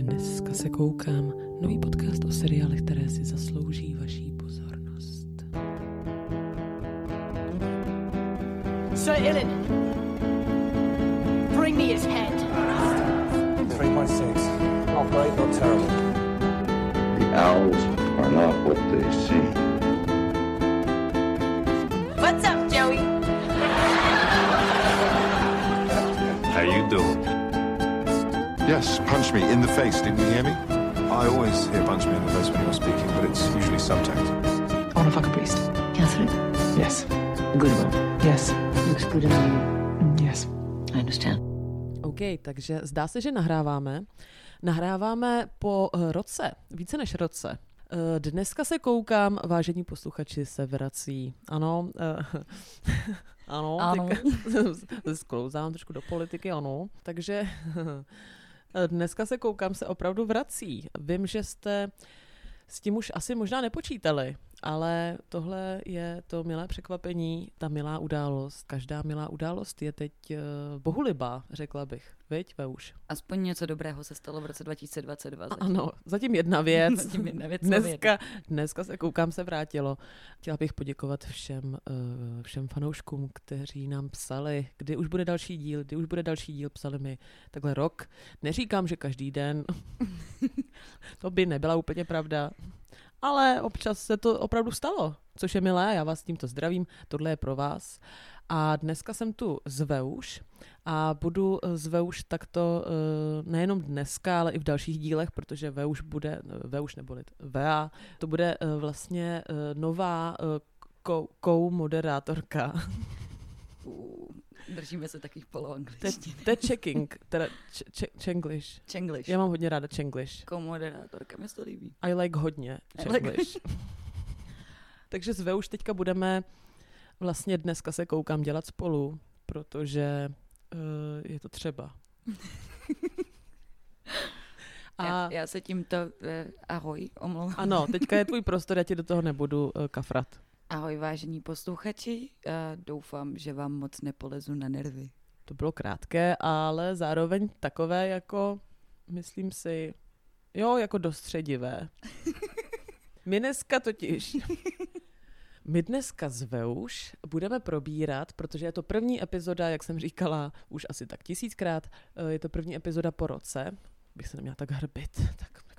Dneska se koukám nový podcast o seriálech, které si zaslouží vaší pozornost. Sir Ilan, bring me his head. 3.6. Not great, not terrible. The owls are not what they seem. Yes, punch me in the face. Didn't you hear me? I always hear punch me in the face when you're speaking, but it's usually subtext. I want to fuck a priest. Catherine, Yes. good one. Yes. Looks good on you. Mm, Yes. I understand. OK, takže zdá se, že nahráváme. Nahráváme po eh, roce, více než roce. Eh, Dneska se koukám, vážení posluchači se vrací. Ano, eh, ano, Ano. teďka sklouzám trošku do politiky, ano. Takže dneska se koukám, se opravdu vrací. Vím, že jste s tím už asi možná nepočítali, ale tohle je to milé překvapení, ta milá událost. Každá milá událost je teď uh, bohulibá, řekla bych. Viď, už. Aspoň něco dobrého se stalo v roce 2022. zatím. Ano, zatím jedna věc. Zatím jedna věc. Dneska, dneska se koukám, se vrátilo. Chtěla bych poděkovat všem, uh, všem fanouškům, kteří nám psali, kdy už bude další díl, kdy už bude další díl, psali mi takhle rok. Neříkám, že každý den, to by nebyla úplně pravda, ale občas se to opravdu stalo, což je milé, já vás tímto zdravím, tohle je pro vás. A dneska jsem tu z Veuš a budu eh, z Veuš takto eh, nejenom dneska, ale i v dalších dílech, protože Veuš bude, Veuš neboli VA, to bude eh, vlastně eh, nová eh. Uh, Držíme se takových To je- poloangličtin. to je checking, teda č- č-. Čenglish. Já mám hodně ráda Chenglish. Komoderátorka, mi se to líbí. I like hodně I like-. Takže s Veuš teďka budeme vlastně dneska se koukám dělat spolu, protože uh, je to třeba. A Já, já se tímto, eh, ahoj, omlouvám. ano, teďka je tvůj prostor, já ti do toho nebudu uh, kafrat. Ahoj vážení posluchači, uh, doufám, že vám moc nepolezu na nervy. To bylo krátké, ale zároveň takové jako, myslím si, jo, jako dostředivé. My dneska totiž, my dneska z Veuš budeme probírat, protože je to první epizoda, jak jsem říkala už asi tak tisíckrát, eh, je to první epizoda po roce, bych se neměla tak hrbit, tak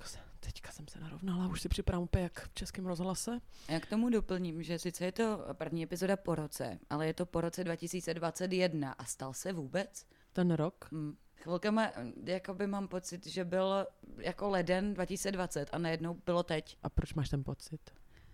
jsem se narovnala, už si připravám úplně jak v českém rozhlase. Já k tomu doplním, že sice je to první epizoda po roce, ale je to po roce 2021 a stal se vůbec? Ten rok, Hmm. Chvilkama hm, jakoby mám pocit, že byl jako leden 2020 a najednou bylo teď. a proč máš ten pocit?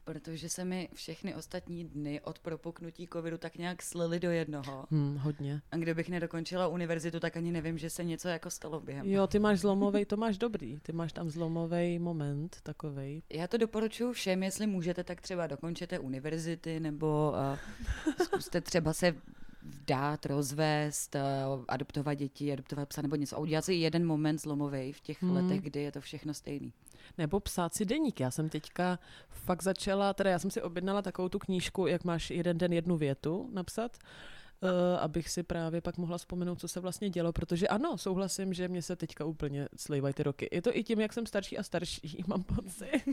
Protože se mi všechny ostatní dny od propuknutí covidu tak nějak slily do jednoho. Hm, hodně. A kdybych nedokončila univerzitu, tak ani nevím, že se něco jako stalo během. Jo, ty máš zlomovej, to máš dobrý. Ty máš tam zlomový moment takovej. Já to doporučuji všem, jestli můžete, tak třeba dokončete univerzity nebo uh, zkuste třeba se vdát, rozvést, uh, adoptovat děti, adoptovat psa nebo něco. A udělat si jeden moment zlomový v těch Hmm. hmm. letech, kdy je to všechno stejný. Nebo psát si deník. Já jsem teďka fakt začala, teda já jsem si objednala takovou tu knížku, jak máš jeden den jednu větu napsat, uh, abych si právě pak mohla vzpomenout, co se vlastně dělo, protože ano, souhlasím, že mě se teďka úplně slejvají ty roky. Je to i tím, jak jsem starší a starší, mám pocit.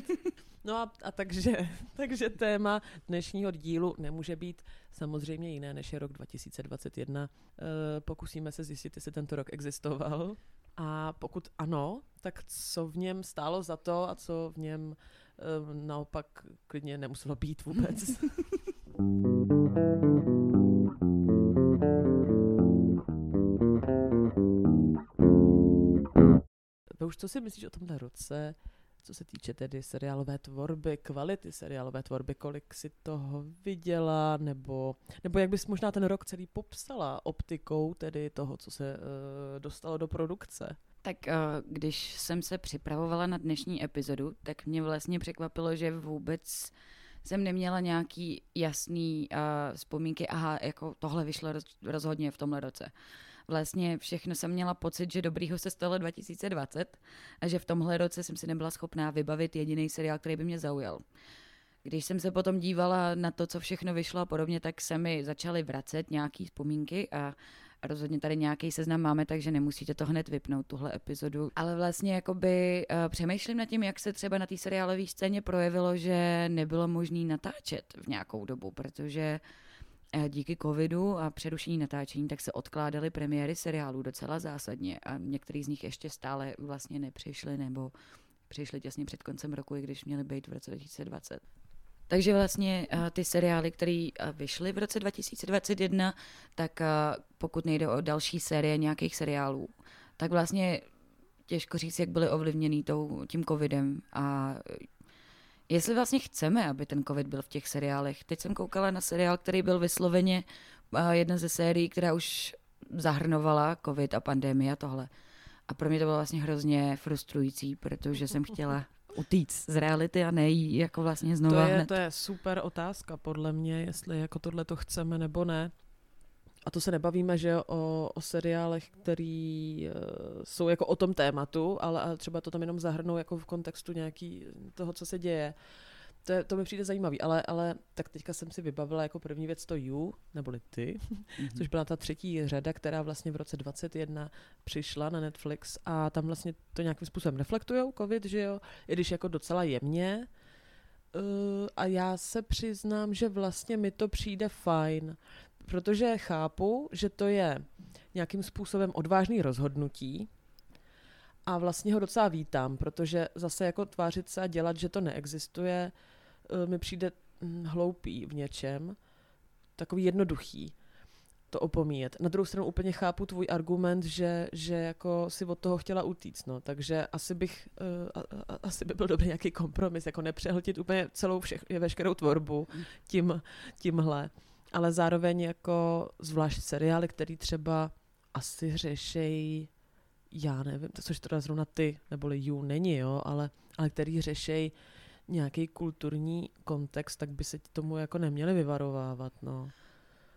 No a, a takže, takže téma dnešního dílu nemůže být samozřejmě jiné, než je rok 2021. Uh, pokusíme se zjistit, jestli tento rok existoval. A pokud ano, tak co v něm stálo za to a co v něm um, naopak klidně nemuselo být vůbec. už co si myslíš o tomhle roce, co se týče tedy seriálové tvorby, kvality seriálové tvorby, kolik si toho viděla, nebo, nebo jak bys možná ten rok celý popsala optikou tedy toho, co se uh, dostalo do produkce? Tak eh, když jsem se připravovala na dnešní epizodu, tak mě vlastně překvapilo, že vůbec jsem neměla nějaký jasný uh, vzpomínky, aha, jako tohle vyšlo roz, rozhodně v tomhle roce. Vlastně všechno jsem měla pocit, že dobrýho se stalo 2020 a že v tomhle roce jsem si nebyla schopná vybavit jediný seriál, který by mě zaujal. Když jsem se potom dívala na to, co všechno vyšlo a podobně, tak se mi začaly vracet nějaký vzpomínky a rozhodně tady nějaký seznam máme, takže nemusíte to hned vypnout, tuhle epizodu. Ale vlastně jakoby uh, přemýšlím nad tím, jak se třeba na té seriálové scéně projevilo, že nebylo možné natáčet v nějakou dobu, protože eh, díky covidu a přerušení natáčení, tak se odkládaly premiéry seriálů docela zásadně a některý z nich ještě stále vlastně nepřišly nebo přišly těsně před koncem roku, i když měly být v roce 2020. Takže vlastně uh, ty seriály, které uh, vyšly v roce 2021, tak pokud nejde o další série nějakých seriálů, tak vlastně těžko říct, jak byly ovlivněný tím covidem a jestli vlastně chceme, aby ten covid byl v těch seriálech. Teď jsem koukala na seriál, který byl vysloveně uh, jedna ze sérií, která už zahrnovala covid a pandemie a tohle. A pro mě to bylo vlastně hrozně frustrující, protože jsem chtěla utíct z reality a nejí jako vlastně znovu To je, hned. to je super otázka podle mě, jestli jako tohle to chceme nebo ne. A to se nebavíme, že o, o seriálech, který uh, jsou jako o tom tématu, ale, ale třeba to tam jenom zahrnou jako v kontextu nějaký toho, co se děje. To, je, to mi přijde zajímavý, ale, ale tak teďka jsem si vybavila jako první věc to You, neboli ty, mm-hmm. což byla ta třetí řada, která vlastně v roce 21 přišla na Netflix a tam vlastně to nějakým způsobem reflektujou covid, že jo, i když jako docela jemně. Uh, a já se přiznám, že vlastně mi to přijde fajn, protože chápu, že to je nějakým způsobem odvážný rozhodnutí a vlastně ho docela vítám, protože zase jako tvářit se a dělat, že to neexistuje, eh, mi přijde hm, hloupý v něčem, takový jednoduchý to opomíjet. Na druhou stranu úplně chápu tvůj argument, že, že jako si od toho chtěla utíct, no, takže asi bych, uh, a, a, asi by byl dobrý nějaký kompromis, jako nepřehltit úplně celou všech, veškerou tvorbu tím, tímhle, ale zároveň jako zvlášť seriály, který třeba asi řešejí já nevím, to což teda zrovna ty, neboli you není, jo, ale, ale který řešej nějaký kulturní kontext, tak by se tomu jako neměli vyvarovávat, no.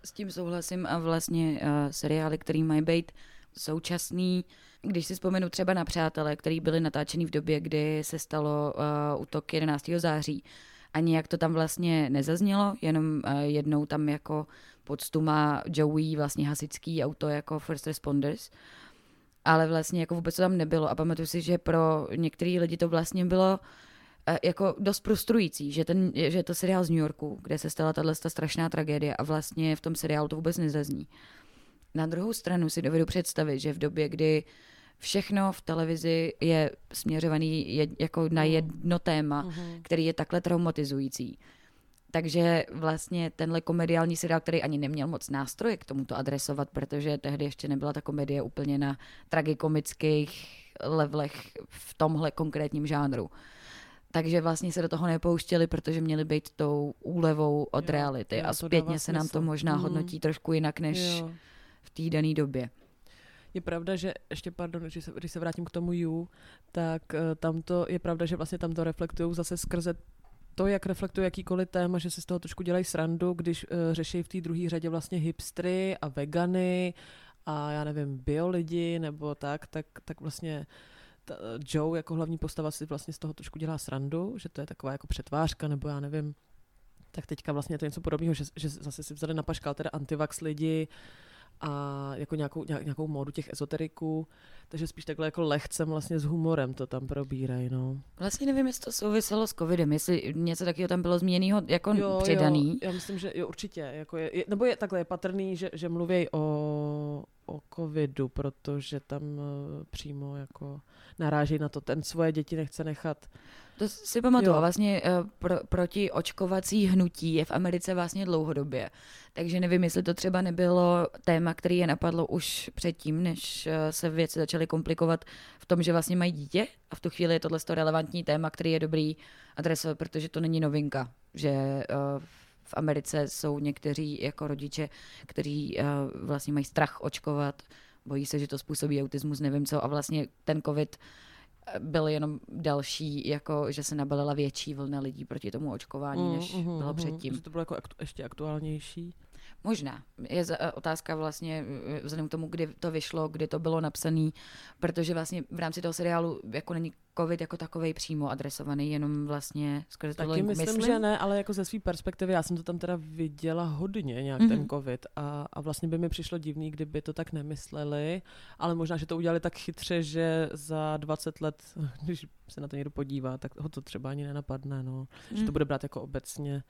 S tím souhlasím a vlastně uh, seriály, který mají být současný, když si vzpomenu třeba na Přátelé, který byly natáčený v době, kdy se stalo uh, útok 11. září, a nijak to tam vlastně nezaznělo, jenom uh, jednou tam jako poctu má Joey vlastně hasičský auto jako first responders, ale vlastně jako vůbec to tam nebylo a pamatuju si, že pro některé lidi to vlastně bylo uh, jako dost frustrující, že, ten, že je to seriál z New Yorku, kde se stala tahle strašná tragédie a vlastně v tom seriálu to vůbec nezazní. Na druhou stranu si dovedu představit, že v době, kdy všechno v televizi je směřovaný je, jako na jedno téma, Mhm. který je takhle traumatizující. Takže vlastně tenhle komediální seriál, který ani neměl moc nástroje k tomuto adresovat, protože tehdy ještě nebyla ta komedie úplně na tragikomických levelech v tomhle konkrétním žánru. Takže vlastně se do toho nepouštěli, protože měli být tou úlevou od Jo, reality. jo, a zpětně se nám to možná Mhm. hodnotí trošku jinak než Jo. v té dané době. Je pravda, že ještě, pardon, když se, když se vrátím k tomu You, tak uh, tam to je pravda, že vlastně tam to reflektují zase skrze to, jak reflektuje jakýkoliv téma, že si z toho trošku dělají srandu, když uh, řeší v té druhé řadě vlastně hipstry a vegany a já nevím, bio lidi nebo tak, tak, tak vlastně ta, Joe jako hlavní postava si vlastně z toho trošku dělá srandu, že to je taková jako přetvářka nebo já nevím, tak teďka vlastně je to něco podobného, že, že zase si vzali na paškal teda antivax lidi a jako nějakou, nějak- nějakou módu těch ezoteriků, takže spíš takhle jako lehcem vlastně s humorem to tam probírají, no. Vlastně nevím, jestli to souviselo s covidem, jestli něco takového tam bylo zmíněného jako přidaný. Jo, já myslím, že jo, určitě. Jako je, je, nebo je takhle je patrný, že, že mluví o, o covidu, protože tam uh, přímo jako naráží na to. Ten svoje děti nechce nechat. To si pamatuju. Jo. Vlastně uh, pro, proti očkovací hnutí je v Americe vlastně dlouhodobě. Takže nevím, jestli to třeba nebylo téma, který je napadlo už předtím, než uh, se věci začaly komplikovat v tom, že vlastně mají dítě. A v tu chvíli je tohle to relevantní téma, který je dobrý adresovat, protože to není novinka, že v Americe jsou někteří jako rodiče, kteří uh, vlastně mají strach očkovat, bojí se, že to způsobí autismus, nevím co. A vlastně ten covid byl jenom další, jako že se nabalila větší vlna lidí proti tomu očkování, než Mm, mhm, bylo mhm, předtím. Že to bylo jako aktu, ještě aktuálnější. Možná. Je otázka vlastně eh, vzhledem k tomu, kdy to vyšlo, kdy to bylo napsané, protože vlastně v rámci toho seriálu jako není covid jako takovej přímo adresovaný, jenom vlastně skrze to Taky linku, myslím, že ne, ale jako ze své perspektivy, já jsem to tam teda viděla hodně, nějak mm-hmm. ten Mhm. covid a, a vlastně by mi přišlo divný, kdyby to tak nemysleli, ale možná, že to udělali tak chytře, že za 20 let, když se na to někdo podívá, tak ho to třeba ani nenapadne, no. Mm. Že to Mm. bude brát jako obecně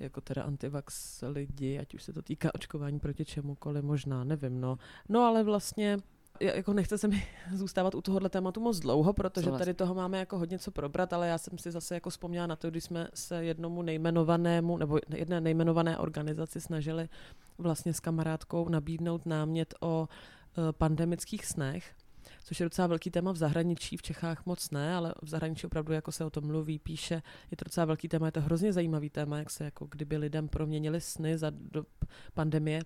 jako teda antivax lidi, ať už se to týká očkování proti čemukoliv, možná, nevím, no. No ale vlastně jako nechce se mi zůstávat u tohohle tématu moc dlouho, protože tady toho máme jako hodně co probrat, ale já jsem si zase jako vzpomněla na to, když jsme se jednomu nejmenovanému, nebo jedné nejmenované organizaci snažili vlastně s kamarádkou nabídnout námět o eh, pandemických snech, což je docela velký téma v zahraničí, v Čechách moc ne, ale v zahraničí opravdu jako se o tom mluví, píše, je to docela velký téma, je to hrozně zajímavý téma, jak se jako kdyby lidem proměnili sny za dob pandemie.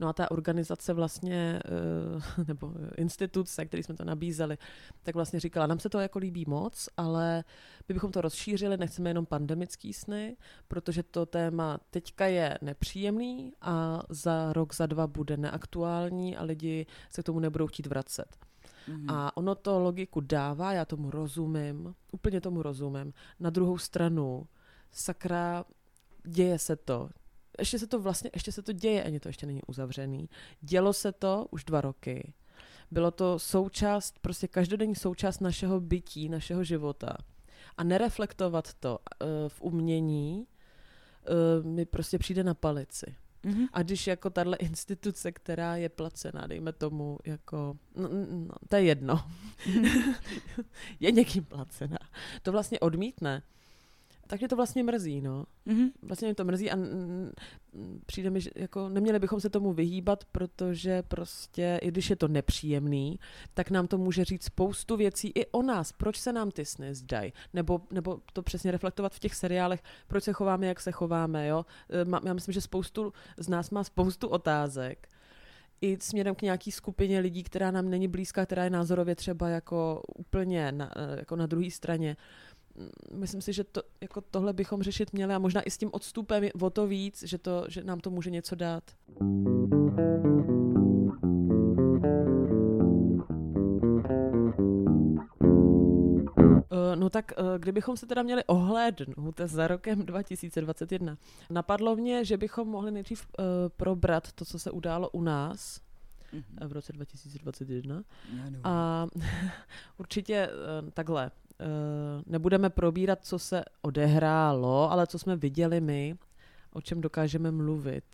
No a ta organizace vlastně, eh, nebo instituce, který jsme to nabízeli, tak vlastně říkala, nám se to jako líbí moc, ale my bychom to rozšířili, nechceme jenom pandemický sny, protože to téma teďka je nepříjemný a za rok, za dva bude neaktuální a lidi se k tomu nebudou chtít vracet. Mhm. A ono to logiku dává, já tomu rozumím, úplně tomu rozumím. Na druhou stranu, sakra, děje se to. Ještě se to vlastně, ještě se to děje, ani to ještě není uzavřený. Dělo se to už dva roky. Bylo to součást, prostě každodenní součást našeho bytí, našeho života. A nereflektovat to uh, v umění uh, mi prostě přijde na palici. Mhm. A když jako tahle instituce, která je placená, dejme tomu, jako, no, no to je jedno, je někým placená, to vlastně odmítne, tak mě to vlastně mrzí, no. Mhm. Vlastně mě to mrzí a přijde mi, že jako neměli bychom se tomu vyhýbat, protože prostě, i když je to nepříjemný, tak nám to může říct spoustu věcí i o nás. Proč se nám ty sny zdají? Nebo, nebo to přesně reflektovat v těch seriálech, proč se chováme, jak se chováme, jo? E, Já myslím, že spoustu z nás má spoustu otázek, i směrem k nějaký skupině lidí, která nám není blízká, která je názorově třeba jako úplně na, e, jako na druhé straně. Myslím si, že to, jako tohle bychom řešit měli a možná i s tím odstupem o to víc, že, to, že nám to může něco dát. Eh, No tak eh, kdybychom se teda měli ohlédnout za rokem 2021, napadlo mě, že bychom mohli nejdřív eh, probrat to, co se událo u nás Mhm. v roce 2021. Ano. A určitě takhle, nebudeme probírat, co se odehrálo, ale co jsme viděli my, o čem dokážeme mluvit.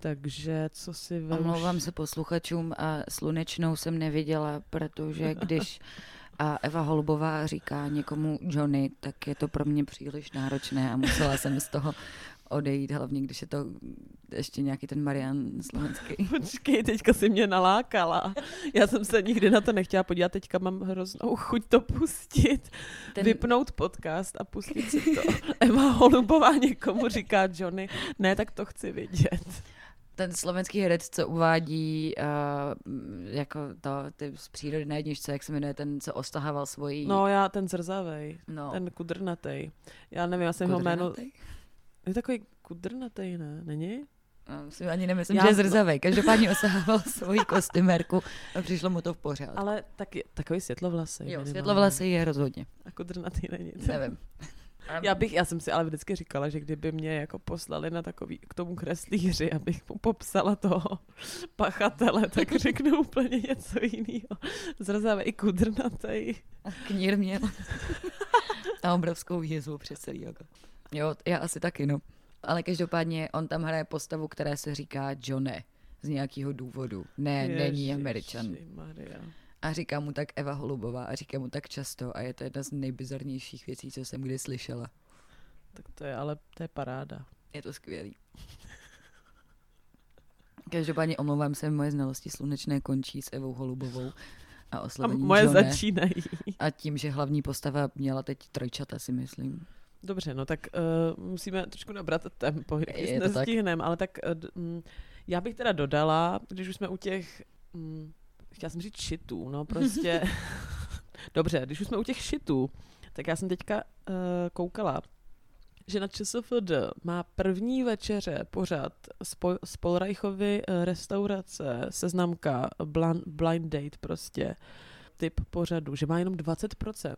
Takže co si ve Omlouvám se posluchačům a slunečnou jsem neviděla, protože když a Eva Holubová říká někomu Johnny, tak je to pro mě příliš náročné a musela jsem z toho odejít, hlavně když je to ještě nějaký ten Marian slovenský. Počkej, teďka si mě nalákala. Já jsem se nikdy na to nechtěla podívat, teďka mám hroznou chuť to pustit. Ten... Vypnout podcast a pustit si to. Eva Holubová někomu říká Johnny, ne, tak to chci vidět. Ten slovenský herec, co uvádí uh, jako to, ty z přírody na jedničce, jak se jmenuje, ten, co ostahával svoji... No já, ten zrzavej, no ten kudrnatej. Já nevím, já jsem ho jméno... Je takový kudrnatej, ne? Není? No, si ani nemyslím, Já- že je zrzavej. Každopádně osahával svoji kostymérku a přišlo mu to v pořádku. Ale taky, takový světlovlasý. Jo, minimálně. světlovlasy je rozhodně. A kudrnatý není. Nevím. Já, bych, já jsem si ale vždycky říkala, že kdyby mě jako poslali na takový, k tomu kreslíři, abych mu popsala toho pachatele, tak řeknu úplně něco jiného. Zrzavej kudrnatej. Knír měl. a obrovskou jizvu přes celý oko. Jo, já asi taky, no. Ale každopádně on tam hraje postavu, která se říká Johnny. Z nějakého důvodu. Ne, není Američan. Maria. A říká mu tak Eva Holubová a říká mu tak často a je to jedna z nejbizarnějších věcí, co jsem kdy slyšela. Tak to je, ale to je paráda. Je to skvělý. Každopádně omlouvám se, moje znalosti slunečné končí s Evou Holubovou a A oslovení moje Johnny. začínají. A tím, že hlavní postava měla teď trojčata, si myslím. Dobře, no tak uh, musíme trošku nabrat tempo, Je když tak. nestihneme, ale tak uh, já bych teda dodala, když už jsme u těch, mm, chtěla jsem říct šitů, no prostě, dobře, když už jsme u těch šitů, tak já jsem teďka uh, koukala že na ČSFD má první večeře pořad spo, z Polreichovy restaurace, seznamka, blind, blind date prostě, typ pořadu, že má jenom 20%.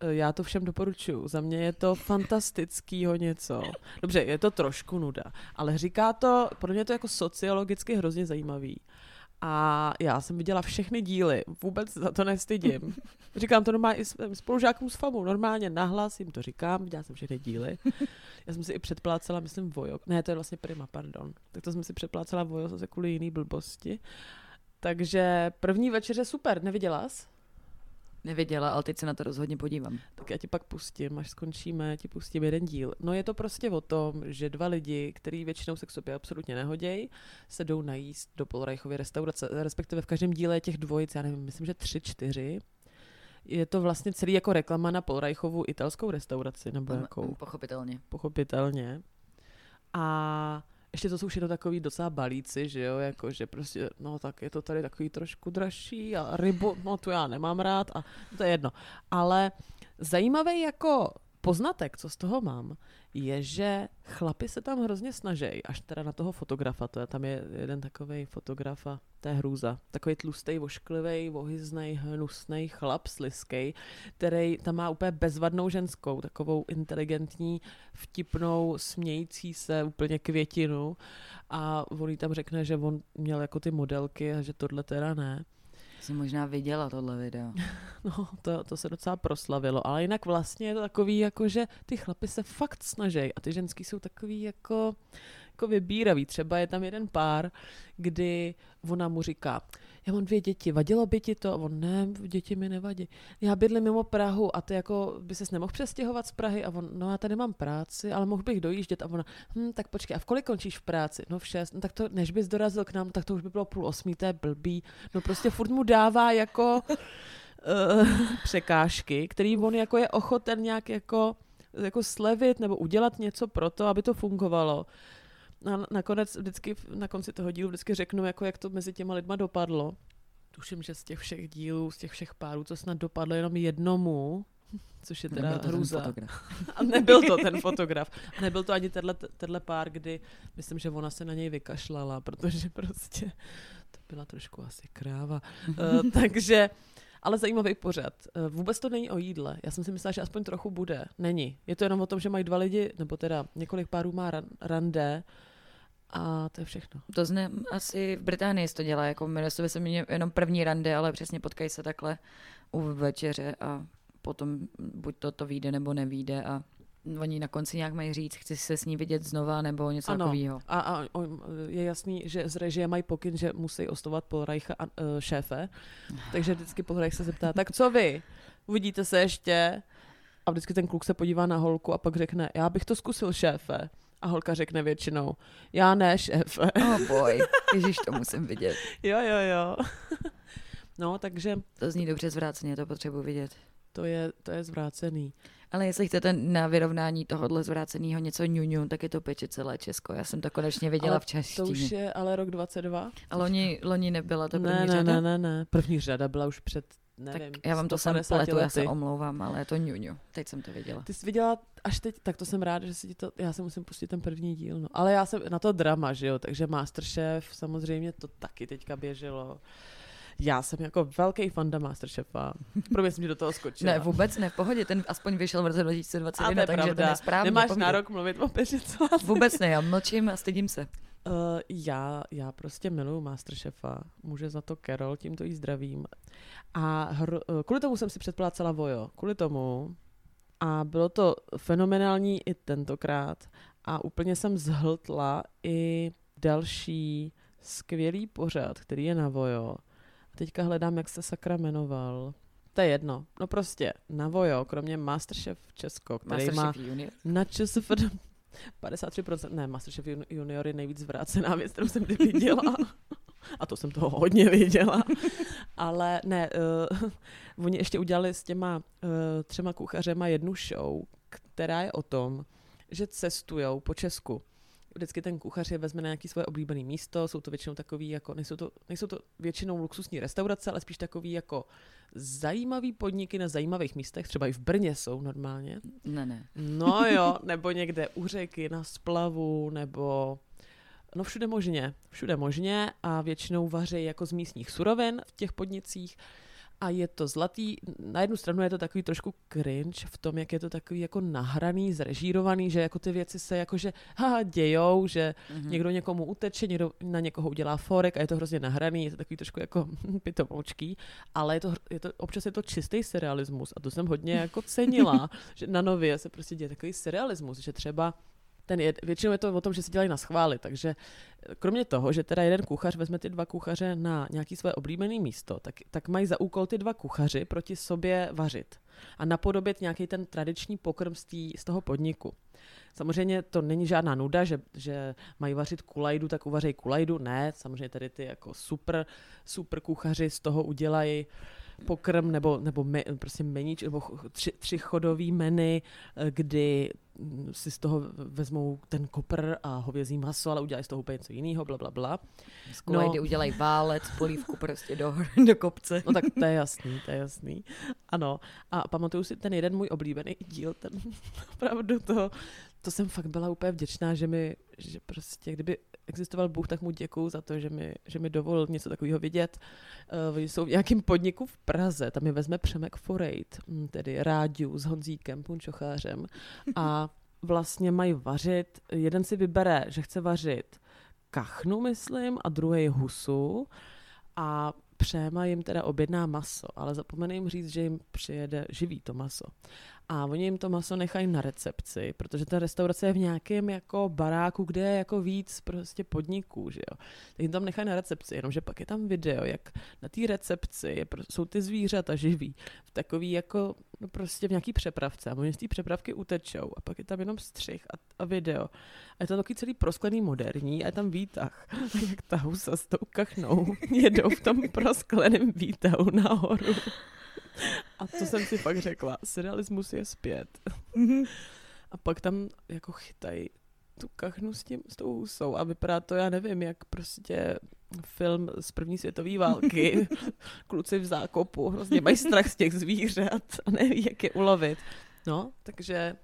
Eh, Já to všem doporučuju. Za mě je to fantastickýho něco. Dobře, je to trošku nuda, ale říká to, pro mě je to jako sociologicky hrozně zajímavý. A já jsem viděla všechny díly, vůbec za to nestydím. Říkám to normálně i svým spolužákům z FAMu, normálně nahlas jim to říkám, viděla jsem všechny díly. Já jsem si i předplácela, myslím, Vojo. Ne, to je vlastně Prima, pardon. Tak to jsem si předplácela Vojo zase kvůli jiný blbosti. Takže první večeře super, neviděla jsi? Neviděla, ale teď se na to rozhodně podívám. Tak já ti pak pustím, až skončíme, ti pustím jeden díl. No je to prostě o tom, že dva lidi, který většinou se k sobě absolutně nehodějí, se jdou najíst do Polreichovy restaurace, respektive v každém díle těch dvojic, já nevím, myslím, že tři, čtyři. Je to vlastně celý jako reklama na Polreichovu italskou restauraci, nebo jakou? Pochopitelně. pochopitelně. A ještě to jsou všechno takový docela balíci, že jo, jako že prostě, no tak je to tady takový trošku dražší a rybu, no to já nemám rád a to je jedno. Ale zajímavý jako poznatek, co z toho mám, je, že chlapi se tam hrozně snaží, až teda na toho fotografa, to je, tam je jeden takový fotograf a to je hrůza. Takový tlustý, vošklivý, vohyznej, hnusný chlap, sliskej, který tam má úplně bezvadnou ženskou, takovou inteligentní, vtipnou, smějící se úplně květinu a on jí tam řekne, že on měl jako ty modelky a že tohle teda ne. Jsi možná viděla tohle video. No, to, to se docela proslavilo, ale jinak vlastně je to takový, jako že ty chlapy se fakt snaží a ty ženský jsou takový jako, jako vybíravý. Třeba je tam jeden pár, kdy ona mu říká, já mám dvě děti, vadilo by ti to? A on, ne, děti mi nevadí. Já bydlím mimo Prahu a ty jako by ses nemohl přestěhovat z Prahy? A on, no já tady mám práci, ale mohl bych dojíždět. A ona, hm, tak počkej, a v kolik končíš v práci? No v šest. No tak to, než bys dorazil k nám, tak to už by bylo půl osmý, to je blbý. No prostě furt mu dává jako uh, překážky, který on jako je ochoten nějak jako, jako slevit nebo udělat něco pro to, aby to fungovalo. A nakonec vždycky na konci toho dílu vždycky řeknu, jako jak to mezi těma lidma dopadlo. Tuším, že z těch všech dílů, z těch všech párů, to snad dopadlo jenom jednomu, což je teda Nebyl to ten hrůza. fotograf. A nebyl to ten fotograf. A nebyl to ani tenhle, tenhle pár, kdy myslím, že ona se na něj vykašlala, protože prostě to byla trošku asi kráva. uh, takže, ale zajímavý pořad. Uh, vůbec to není o jídle. Já jsem si myslela, že aspoň trochu bude. Není. Je to jenom o tom, že mají dva lidi, nebo teda několik párů má ran, rande a to je všechno. To znám, asi v Británii se to dělá, jako jmenuje se se mě jenom první rande, ale přesně potkají se takhle u večeře a potom buď to to vyjde nebo nevíde a oni na konci nějak mají říct, chci se s ní vidět znova nebo něco Ano. takového. A, a on, je jasný, že z režie mají pokyn, že musí ostovat Polreicha a uh, šéfe, takže vždycky Polreich se zeptá, tak co vy? Uvidíte se ještě? A vždycky ten kluk se podívá na holku a pak řekne, já bych to zkusil šéfe. A holka řekne většinou, já ne, šéfe. Oh boy, ježiš, to musím vidět. jo, jo, jo. no, takže To zní dobře zvráceně, to potřebuji vidět. to je, to je zvrácený. Ale jestli chcete na vyrovnání tohohle zvráceného něco ňuňu, tak je to peče celé Česko. Já jsem to konečně viděla ale v češtině. To už je ale rok 22. A loni, loni nebyla to první ne, ne, řada? ne, ne, ne. První řada byla už před, Tak nevím, já vám to sem 150 pletu, já se omlouvám, ale je to ňuňu. Teď jsem to viděla. Ty jsi viděla až teď, tak to jsem ráda, že si ti to, já se musím pustit ten první díl, no. Ale já jsem na to drama, že jo, takže Masterchef, samozřejmě to taky teďka běželo. Já jsem jako velký fanda Masterchefa. Pro jsem do toho skočila. Ne, vůbec ne, v pohodě, ten aspoň vyšel v roce a to 2021, je takže pravda. to nesprávně. Nemáš povídej. nárok mluvit o Peřicová. Vůbec ne, já mlčím a stydím se. Uh, já, já prostě miluju Masterchefa. Může za to Carol, tímto jí zdravím. A hr, kvůli tomu jsem si předplácela Vojo. Kvůli tomu. A bylo to fenomenální i tentokrát. A úplně jsem zhltla i další skvělý pořad, který je na Vojo. A teďka hledám, jak se sakra jmenoval. To je jedno. No prostě na Vojo, kromě Masterchef Česko, který má Masterchef Junior. na ČSFD 53%, ne, Masterchef Jun- Junior je nejvíc zvrácená věc, kterou jsem kdy viděla. A to jsem toho hodně viděla. Ale ne, uh, oni ještě udělali s těma uh, třema kuchařema jednu show, která je o tom, že cestujou po Česku. vždycky ten kuchař je vezme na nějaký svoje oblíbené místo, jsou to většinou takový, jako, nejsou to, nejsou to většinou luxusní restaurace, ale spíš takový jako zajímavý podniky na zajímavých místech, třeba i v Brně jsou normálně. Ne, ne. No jo, nebo někde u řeky, na splavu, nebo No všude možně, všude možně a většinou vaří jako z místních surovin v těch podnicích a je to zlatý. Na jednu stranu je to takový trošku cringe v tom, jak je to takový jako nahraný, zrežírovaný, že jako ty věci se jakože haha, dějou, že mm-hmm. někdo někomu uteče, někdo na někoho udělá forek a je to hrozně nahraný, je to takový trošku jako pitomoučký, ale je to, je to, občas je to čistý serialismus a to jsem hodně jako cenila, že na nově se prostě děje takový serialismus, že třeba ten jed, většinou je to o tom, že si dělají na schvály, takže kromě toho, že teda jeden kuchař vezme ty dva kuchaře na nějaký své oblíbené místo, tak, tak mají za úkol ty dva kuchaři proti sobě vařit a napodobit nějaký ten tradiční pokrm z, tý, z toho podniku. Samozřejmě to není žádná nuda, že, že mají vařit kulajdu, tak uvařejí kulajdu. Ne, samozřejmě tady ty jako super, super kuchaři z toho udělají pokrm nebo, nebo me, prostě meníč, nebo tři, tři chodový meny, kdy si z toho vezmou ten kopr a hovězí maso, ale udělají z toho úplně něco jiného, bla, bla, bla. Z no. udělají válec, polívku prostě do, do kopce. No tak to je jasný, to je jasný. Ano. A pamatuju si ten jeden můj oblíbený díl, ten opravdu to, to jsem fakt byla úplně vděčná, že mi, že prostě kdyby existoval Bůh, tak mu děkuju za to, že mi, že mi dovolil něco takového vidět. Uh, jsou v nějakém podniku v Praze, tam je vezme Přemek Forejt, hm, tedy Rádiu s Honzíkem, punčochářem a vlastně mají vařit, jeden si vybere, že chce vařit kachnu, myslím, a druhý husu a Přéma jim teda objedná maso, ale zapomene jim říct, že jim přijede živý to maso a oni jim to maso nechají na recepci, protože ta restaurace je v nějakém jako baráku, kde je jako víc prostě podniků, že jo. Tak jim tam nechají na recepci, jenomže pak je tam video, jak na té recepci je, jsou ty zvířata živí v takový jako no prostě v nějaký přepravce a oni z té přepravky utečou a pak je tam jenom střih a, a video. A je to takový celý prosklený moderní a je tam výtah. Jak ta husa s tou kachnou jedou v tom proskleném výtahu nahoru. A to jsem si fakt řekla, surrealismus je zpět. Mhm. A pak tam jako chytají tu kachnu s, tím, s tou husou a vypadá to, já nevím, jak prostě film z první světové války. Kluci v zákopu hrozně mají strach z těch zvířat a neví, jak je ulovit. No, takže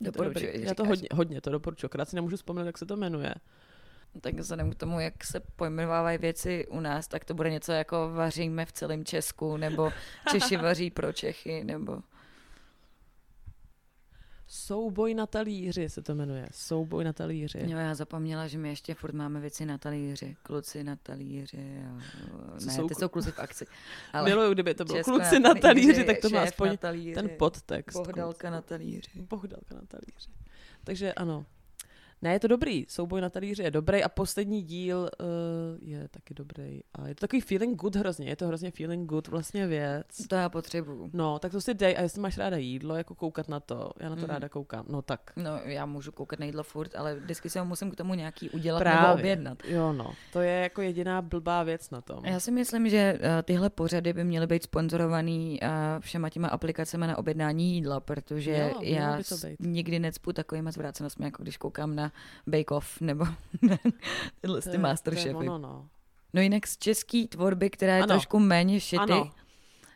Doporučuji, já to hodně, hodně to doporučuji, akorát si nemůžu vzpomenout, jak se to jmenuje. Tak vzhledem k tomu, jak se pojmenovávají věci u nás, tak to bude něco jako vaříme v celém Česku, nebo Češi vaří pro Čechy, nebo... Souboj na talíři se to jmenuje. Souboj na talíři. Jo, já zapomněla, že my ještě furt máme věci na talíři. Kluci na talíři. A... Ne, jsou... ty jsou kluci v akci. Ale Miluju, kdyby to bylo kluci na talíři, tak to má aspoň talíři, ten podtext. Bohdalka na talíři. Bohdalka na talíři. Takže ano, ne, je to dobrý. Souboj na talíři je dobrý a poslední díl uh, je taky dobrý. A je to takový feeling good hrozně. Je to hrozně feeling good vlastně věc. To já potřebuju. No, tak to si dej. A jestli máš ráda jídlo, jako koukat na to. Já na to mm. ráda koukám. No tak. No, já můžu koukat na jídlo furt, ale vždycky se musím k tomu nějaký udělat Právě. nebo objednat. Jo, no. To je jako jediná blbá věc na tom. Já si myslím, že uh, tyhle pořady by měly být sponzorovaný uh, všema těma aplikacemi na objednání jídla, protože jo, já nikdy necpu takovýma zvrácenostmi, jako když koukám na Bake Off nebo tyhle ty Masterchefy. Ono, no. no jinak z české tvorby, která je ano. trošku méně šity, ano.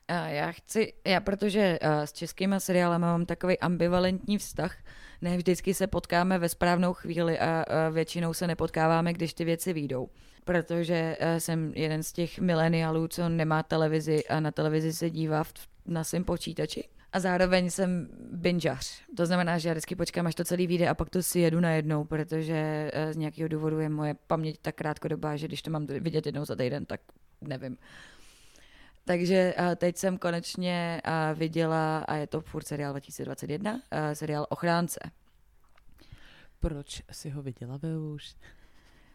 A já chci, já protože uh, s českými seriály mám takový ambivalentní vztah, ne vždycky se potkáme ve správnou chvíli a většinou se nepotkáváme, když ty věci výjdou. Protože uh, jsem jeden z těch milenialů, co nemá televizi a na televizi se dívá v, na svém počítači. A zároveň jsem bingeař. To znamená, že já vždycky počkám, až to celý vyjde a pak to si jedu najednou, protože eh, z nějakého důvodu je moje paměť tak krátkodobá, že když to mám vidět jednou za týden, tak nevím. Takže eh, teď jsem konečně eh, viděla, a je to furt seriál 2021, seriál Ochránce. Proč si ho viděla, už?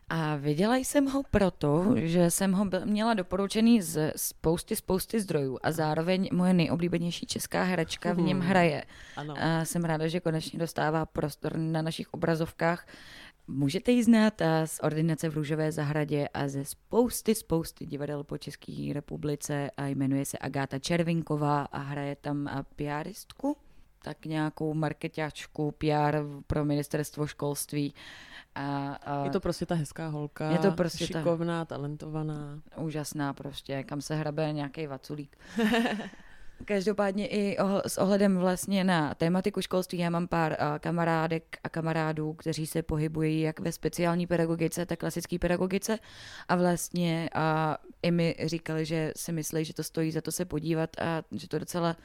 A viděla jsem ho proto, že jsem ho byl, měla doporučený z spousty, spousty zdrojů a zároveň moje nejoblíbenější česká herečka v něm hmm. hraje. Ano. A jsem ráda, že konečně dostává prostor na našich obrazovkách. Můžete ji znát z ordinace v Růžové zahradě a ze spousty, spousty divadel po České republice a jmenuje se Agáta Červinková a hraje tam piaristku. Tak nějakou marketáčku, PR pro ministerstvo školství. A, a Je to prostě ta hezká holka, Je to prostě ta- šikovná, talentovaná. úžasná prostě, kam se hrabe nějaký vaculík. Každopádně i ohl- s ohledem vlastně na tématiku školství, já mám pár kamarádek a kamarádů, kteří se pohybují jak ve speciální pedagogice, tak klasické pedagogice a vlastně uh, i mi říkali, že si myslí, že to stojí za to se podívat a že to docela a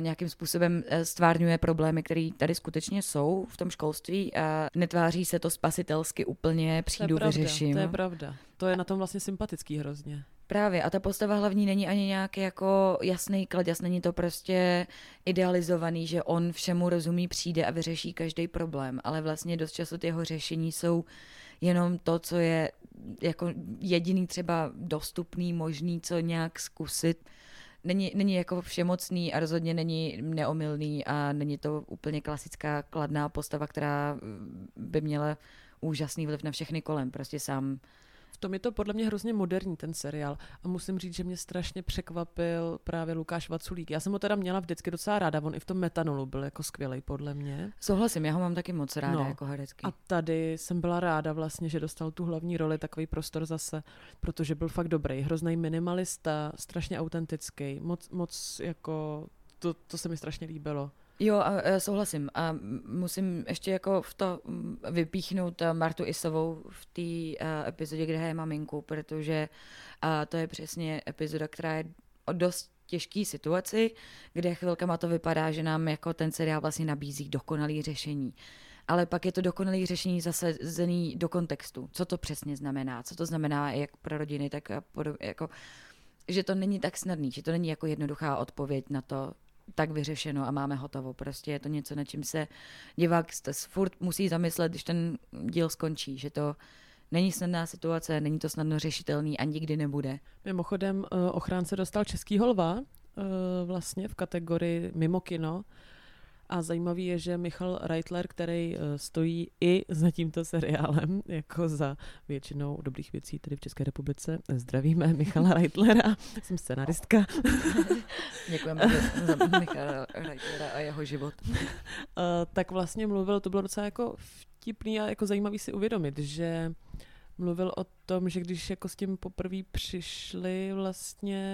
nějakým způsobem eh, stvárňuje problémy, které tady skutečně jsou v tom školství a netváří se to spasitelsky úplně, přijdu, to je pravda, vyřeším. To je pravda. To je na tom vlastně sympatický hrozně. Právě a ta postava hlavní není ani nějaký jako jasný kladěs, není to prostě idealizovaný, že on všemu rozumí, přijde a vyřeší každý problém, ale vlastně dost často ty jeho řešení jsou jenom to, co je jako jediný třeba dostupný, možný, co nějak zkusit. Není, není jako všemocný a rozhodně není neomylný a není to úplně klasická kladná postava, která mm, by měla úžasný vliv na všechny kolem. Prostě sám V tom je to podle mě hrozně moderní ten seriál a musím říct, že mě strašně překvapil právě Lukáš Vaculík. Já jsem ho teda měla vždycky docela ráda, on i v tom metanolu byl jako skvělý podle mě. souhlasím, já ho mám taky moc ráda No. jako herecky. A tady jsem byla ráda vlastně, že dostal tu hlavní roli, takový prostor zase, protože byl fakt dobrý, hrozný minimalista, strašně autentický, moc, moč jako, to, to se mi strašně líbilo. Jo, a, a souhlasím. A musím ještě jako v to vypíchnout a, Martu Isovou v té a, epizodě, kde hraje maminku, protože a, to je přesně epizoda, která je o dost těžký situaci, kde chvilkama to vypadá, že nám jako ten seriál vlastně nabízí dokonalý řešení. Ale pak je to dokonalý řešení zasazený do kontextu. Co to přesně znamená? Co to znamená jak pro rodiny, tak a podob, jako, že to není tak snadný, že to není jako jednoduchá odpověď na to, tak vyřešeno a máme hotovo. Prostě je to něco, na čím se divák furt musí zamyslet, když ten díl skončí, že to není snadná situace, není to snadno řešitelný a nikdy nebude. Mimochodem, eh, ochránce dostal českýho lva eh, vlastně v kategorii mimo kino. A zajímavý je, že Michal Reitler, který eh, stojí i za tímto seriálem, jako za většinou dobrých věcí tady v České republice. Zdravíme Michala Reitlera, jsem scenaristka. Děkujeme za, Michala Reichera a jeho život. Uh, tak vlastně mluvil, to bylo docela jako vtipný a jako zajímavý si uvědomit, že mluvil o tom, že když jako s tím poprvé přišli vlastně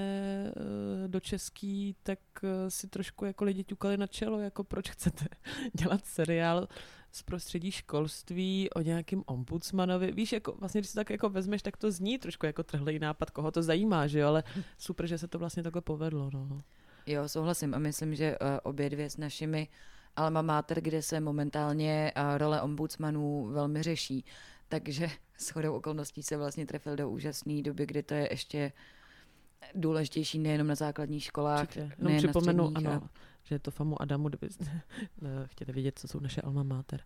uh, do Český, tak uh, si trošku jako lidi ťukali na čelo, jako proč chcete dělat seriál z prostředí školství o nějakým ombudsmanovi. Víš, jako vlastně, když si tak jako vezmeš, tak to zní trošku jako trhlej nápad, koho to zajímá, že jo, ale super, že se to vlastně takhle povedlo, no. Jo, souhlasím a myslím, že uh, obě dvě s našimi alma mater, kde se momentálně role ombudsmanů velmi řeší. Takže shodou okolností se vlastně trefil do úžasné doby, kdy to je ještě důležitější nejenom na základních školách, Určitě. Nejen na připomenu, středních. ano, že je to famu Adamu, kdybyste eh, chtěli vědět, co jsou naše alma mater.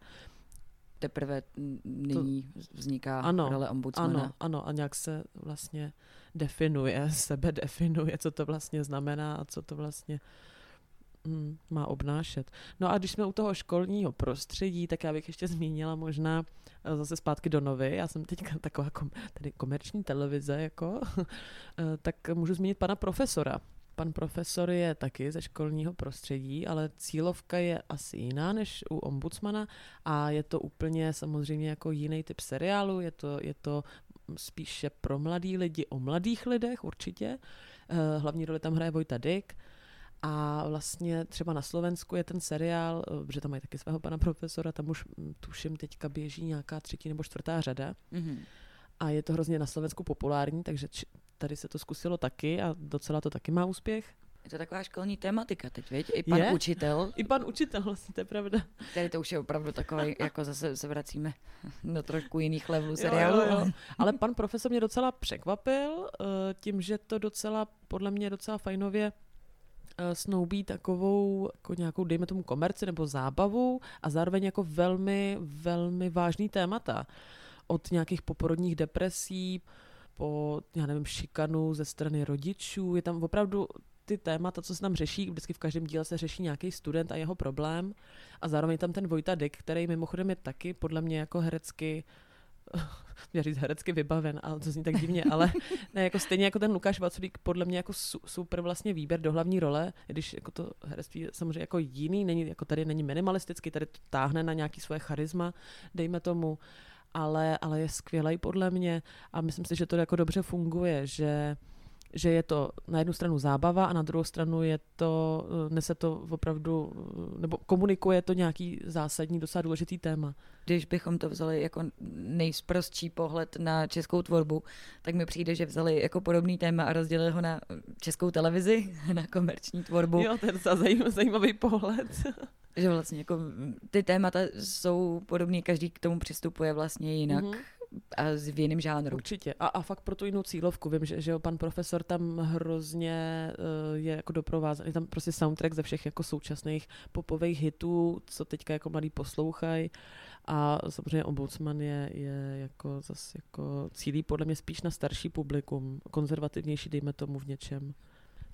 Teprve nyní vzniká Ano, role ombudsmana. Ano, ano, a nějak se vlastně definuje, sebe definuje, co to vlastně znamená a co to vlastně mm, má obnášet. No a když jsme u toho školního prostředí, tak já bych ještě zmínila možná eh, zase zpátky do novy. Já jsem teďka taková kom, tady komerční televize, jako, eh, tak můžu zmínit pana profesora. Pan profesor je taky ze školního prostředí, ale cílovka je asi jiná než u ombudsmana a je to úplně samozřejmě jako jiný typ seriálu, je to, je to spíše pro mladý lidi o mladých lidech určitě. Eh, Hlavní roli tam hraje Vojta Dyk a vlastně třeba na Slovensku je ten seriál, eh, protože tam mají taky svého pana profesora, tam už mm, tuším teďka běží nějaká třetí nebo čtvrtá řada Mhm. a je to hrozně na Slovensku populární, takže tady se to zkusilo taky a docela to taky má úspěch. Je to taková školní tematika teď, viď? I pan Je? učitel, I pan učitel, vlastně, to je pravda. tady to už je opravdu takový, jako zase se vracíme do trošku jiných levelů Jo, seriálu. jo, jo. ale- Ale pan profesor mě docela překvapil eh, tím, že to docela, podle mě docela fajnově snoubí takovou jako nějakou, dejme tomu, komerci nebo zábavu a zároveň jako velmi, velmi vážný témata. Od nějakých poporodních depresí po, já nevím, šikanu ze strany rodičů. Je tam opravdu ty témata, co se tam řeší, vždycky v každém díle se řeší nějaký student a jeho problém. A zároveň tam ten Vojta Dyk, který mimochodem je taky podle mě jako herecky měl říct herecky vybaven, ale to zní tak divně, ale ne, jako stejně jako ten Lukáš Vaculík, podle mě jako su, super vlastně výběr do hlavní role, i když jako to herectví je samozřejmě jako jiný, není, jako tady není minimalistický, tady to táhne na nějaký svoje charisma, dejme tomu, ale, ale je skvělý podle mě a myslím si, že to jako dobře funguje, že že je to na jednu stranu zábava a na druhou stranu je to, eh, nese to opravdu, eh, nebo komunikuje to nějaký zásadní, docela důležitý téma. Když bychom to vzali jako nejsprostší pohled na českou tvorbu, tak mi přijde, že vzali jako podobný téma a rozdělili ho na českou televizi, na komerční tvorbu. Jo, to je docela zajímavý, pohled. Že vlastně jako ty témata jsou podobný, každý k tomu přistupuje vlastně jinak. Mhm. A v jiném žánru. Určitě. A, a fakt pro tu jinou cílovku. Vím, že, že jo, pan profesor tam hrozně uh, je jako doprovázen. Je tam prostě soundtrack ze všech jako současných popových hitů, co teďka jako mladý poslouchají. A samozřejmě ombudsman je, je jako zase jako cílí podle mě spíš na starší publikum, konzervativnější, dejme tomu v něčem.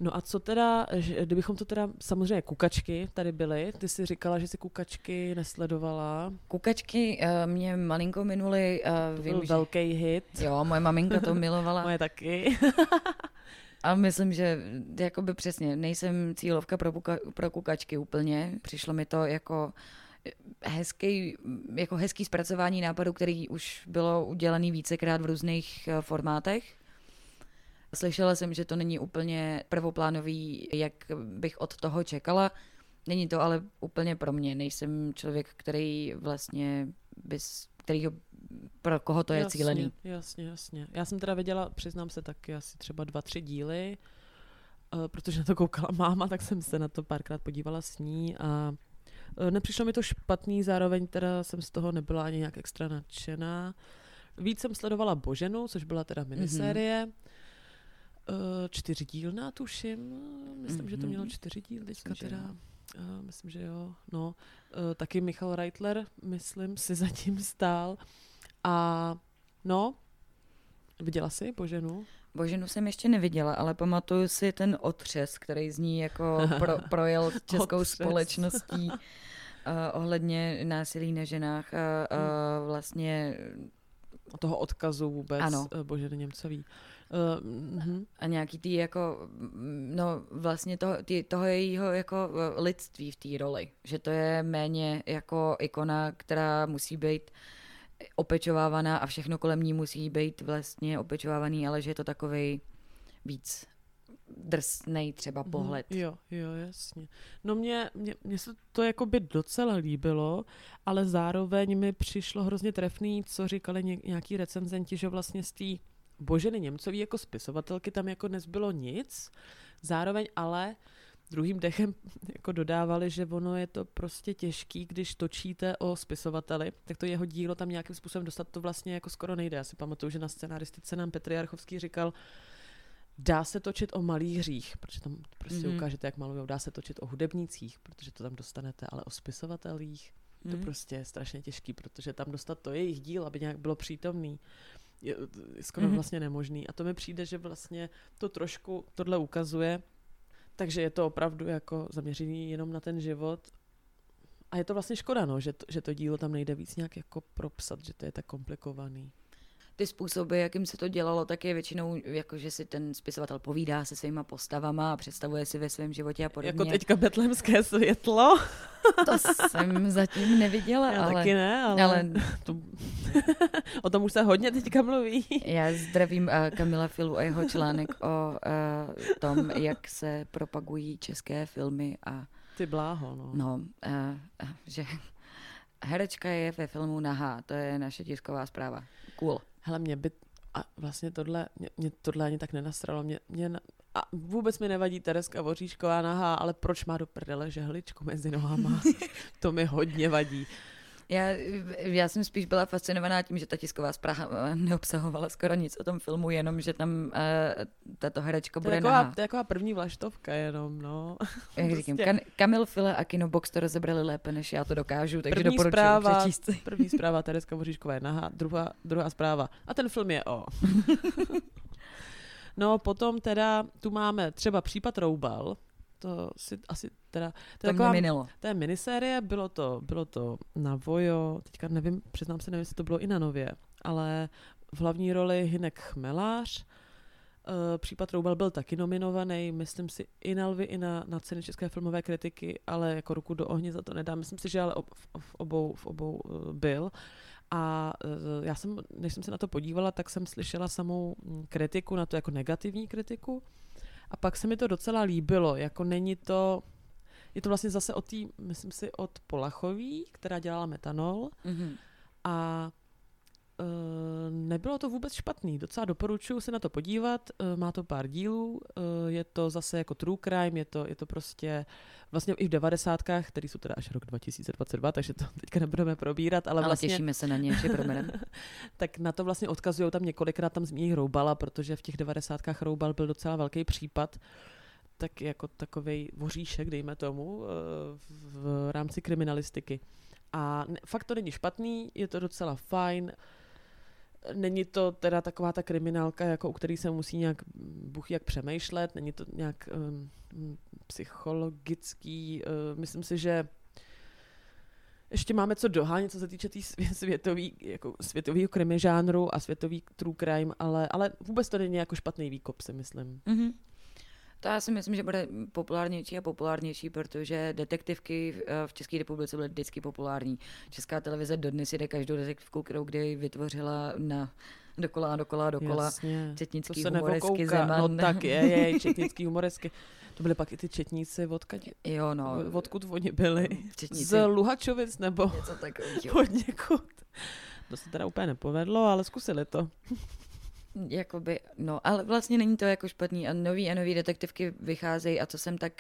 No a co teda, kdybychom to teda, samozřejmě kukačky tady byly, ty jsi říkala, že si kukačky nesledovala, Kukačky uh, mě malinko minuli, uh, to vím, byl že... velký hit, Jo, moje maminka to milovala. moje taky. A myslím, že jakoby přesně, nejsem cílovka pro, kuka, pro kukačky úplně. Přišlo mi to jako hezký, jako hezký zpracování nápadu, který už bylo udělaný vícekrát v různých eh, formátech. Slyšela jsem, že to není úplně prvoplánový, jak bych od toho čekala. Není to ale úplně pro mě. Nejsem člověk, který vlastně bys, kterýho, pro koho to je jasně, cílený. Jasně, jasně. Já jsem teda viděla, přiznám se taky asi třeba dva, tři díly, eh, protože na to koukala máma, tak jsem se na to párkrát podívala s ní a eh, nepřišlo mi to špatný, zároveň teda jsem z toho nebyla ani nějak extra nadšená. Víc jsem sledovala Boženu, což byla teda minisérie. Mm-hmm. Čtyřdílná tuším, myslím, mm-hmm. že to mělo Mhm. čtyři díly, teďka Myslím, teda. jo. Uh, myslím, že jo. No, uh, taky Michal Reitler, myslím, si zatím stál. A no, viděla jsi Boženu? Boženu jsem ještě neviděla, ale pamatuju si ten otřes, který z ní jako pro, projel českou Otřes. společností uh, ohledně násilí na ženách a Hmm. uh, vlastně toho odkazu vůbec Ano. ano. Boženy Němcový. Uh, mm-hmm. a nějaký tý jako, no vlastně toho, tý, toho jejího jako eh, lidství v té roli, že to je méně jako ikona, která musí být opečovávaná a všechno kolem ní musí být vlastně opečovávaný, ale že je to takovej víc drsnej třeba pohled. Mhm, Jo, jo, jasně. No mě, mě, mě se to jako by docela líbilo, ale zároveň mi přišlo hrozně trefný, co říkali ně, nějaký recenzenti, že vlastně z té Boženy Němcový jako spisovatelky tam jako nezbylo nic, zároveň ale druhým dechem jako dodávali, že ono je to prostě těžký, když točíte o spisovateli, tak to jeho dílo tam nějakým způsobem dostat to vlastně jako skoro nejde. Já si pamatuju, že na scenaristice nám Petr Jarchovský říkal, dá se točit o malířích, protože tam prostě Mhm. mm-hmm. ukážete, jak malujou, dá se točit o hudebnících, protože to tam dostanete, ale o spisovatelích, to Mhm. prostě je strašně těžký, protože tam dostat to jejich díl, aby nějak bylo přítomný, je, je skoro Mhm. mm-hmm. vlastně nemožný. A to mi přijde, že vlastně to trošku tohle ukazuje, takže je to opravdu jako zaměřený jenom na ten život. A je to vlastně škoda, no, že, to, že to dílo tam nejde víc nějak jako propsat, že to je tak komplikovaný. Ty způsoby, jakým se to dělalo, tak je většinou, jako že si ten spisovatel povídá se svýma postavama a představuje si ve svém životě a podobně. Jako teďka betlemské světlo. To jsem zatím neviděla, Já ale... taky ne, ale, ale-. To, o tom už se hodně teďka mluví. Já zdravím uh, Kamila Filu a jeho článek o uh, tom, jak se propagují české filmy a Ty bláho, no. no, uh, že herečka je ve filmu nahá, to je naše tisková zpráva. Cool. Hele, mě by, a vlastně tohle, mě, mě tohle ani tak nenasralo, mě, mě na, a vůbec mi nevadí Tereska Voříšková nahá, ale proč má do prdele žehličku mezi nohama? to mi hodně vadí. Já, já jsem spíš byla fascinovaná tím, že ta tisková zpráva neobsahovala skoro nic o tom filmu, jenom že tam uh, tato herečka To bude taková, nahá. to je taková první vlaštovka jenom, no. Jak říkám, prostě- kan- Kamil File a Kinobox to rozebrali lépe, než já to dokážu, takže První doporučuji zpráva, přečíst první zpráva Tereska Voříšková je nahá, druhá, druhá zpráva. A ten film je o. no potom teda tu máme třeba případ Roubal, to si asi teda, to, To mě taková, minilo. to je minisérie, bylo to, bylo to na Vojo, teďka nevím, přiznám se, nevím, jestli to bylo i na Nově. ale v hlavní roli Hinek Chmelář. Eh, Případ Roubal byl taky nominovaný, myslím si i na Lvy, i na, na ceny České filmové kritiky, ale jako ruku do ohně za to nedám. Myslím si, že ale ob, v, obou, v obou eh, byl. A eh, já jsem, než jsem se na to podívala, tak jsem slyšela samou mm, kritiku na to jako negativní kritiku. A pak se mi to docela líbilo, jako není to, je to vlastně zase od té, myslím si, od Polachový, která dělala metanol. Mhm. A e, nebylo to vůbec špatný. Docela doporučuji se na to podívat. E, má to pár dílů. E, je to zase jako true crime, je to, je to prostě vlastně i v devadesátkách, které jsou teda až rok 2022, takže to teďka nebudeme probírat, ale, Ale, vlastně těšíme se na ně, že probereme. tak na to vlastně odkazují tam několikrát tam zmíní Roubala, protože v těch devadesátkách Roubal byl docela velký případ, tak jako takový voříšek, dejme tomu, eh, v rámci kriminalistiky. A fakt to není špatný, je to docela fajn. Není to teda taková ta kriminálka, jako u který se musí nějak buch jak přemýšlet, není to nějak um, psychologický. Uh, myslím si, že ještě máme co dohánět, co se týče tý svě- světový, jako světového krimi žánru a světový true crime, ale, ale vůbec to není jako špatný výkop, si myslím. Mhm. To já si myslím, že bude populárnější a populárnější, protože detektivky v- eh, České republice byly vždycky populární. Česká televize dodnes jede každou detektivku, kterou kdy vytvořila na dokola a dokola a dokola. Jasně. Četnický humoresky. Zeman. No tak je, je, četnický humoresky. To byly pak i ty četníci, odkud, Jo, no. odkud oni byli. Četníci. Z Luhačovic nebo Něco od někud. To se teda úplně nepovedlo, ale zkusili to. Jakoby, no, ale vlastně není to jako špatný a nový a nový detektivky vycházejí a co jsem tak,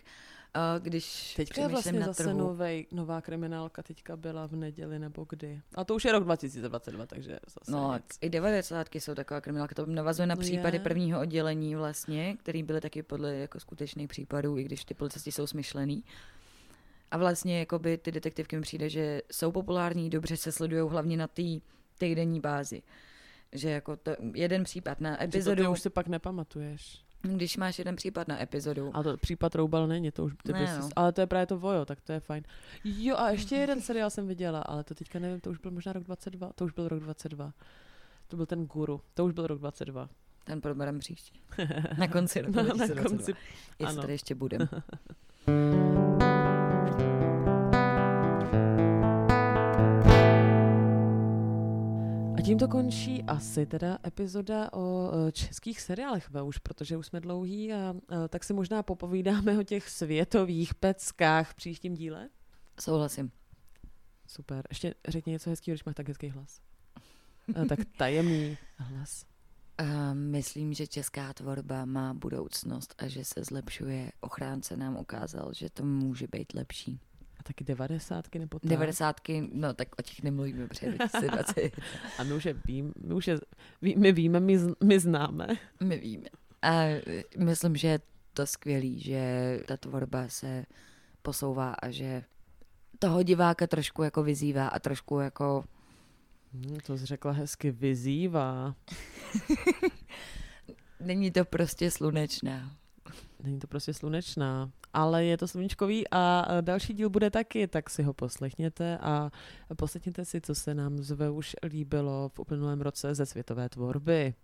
uh, když Teďka je přemýšlím vlastně na zase trhu. novej, nová kriminálka, teďka byla v neděli nebo kdy. A to už je rok 2022, takže zase No, nic. i 90. jsou taková kriminálka, to navazuje na No případy je. prvního oddělení vlastně, který byly taky podle jako skutečných případů, i když ty policisti jsou smyšlený. A vlastně jakoby ty detektivky mi přijde, že jsou populární, dobře se sledují hlavně na té týdenní bázi. Že jako to, jeden případ na Že to ty epizodu, už si pak nepamatuješ. když máš jeden případ na epizodu, Ale to případ Roubal není, to už ty Ne, bys, no. ale to je právě to Vojo, tak to je fajn. Jo, a ještě jeden seriál jsem viděla, ale to teďka nevím, to už byl možná rok 22, to už byl rok 22. To byl ten Guru, to už byl rok 22. ten proberem příště. Na konci roku Na, na 2022. konci. Jestli ano. tady ještě budem. A tím to končí asi teda epizoda o eh, českých seriálech, ve už, protože už jsme dlouhý a eh, tak si možná popovídáme o těch světových peckách v příštím díle. Souhlasím. Super. Ještě řekni něco hezkého, když máš tak hezký hlas. Eh, tak tajemný hlas. Uh, myslím, že česká tvorba má budoucnost a že se zlepšuje. Ochránce nám ukázal, že to může být lepší. Taky devadesátky nebo tak. Devadesátky, no tak o těch nemluvíme před 2020. A my už je vím, my už je, ví, my víme, my, z- my známe. My víme. A eh, myslím, že je to skvělý, že ta tvorba se posouvá a že toho diváka trošku jako vyzývá a trošku jako Hm, to jsi řekla hezky, vyzývá. není to prostě slunečná. Není to prostě slunečná, ale je to sluníčkový a další díl bude taky, tak si ho poslechněte a poslechněte si, co se nám zve už líbilo v uplynulém roce ze světové tvorby.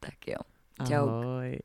Tak jo. Čau. Ahoj.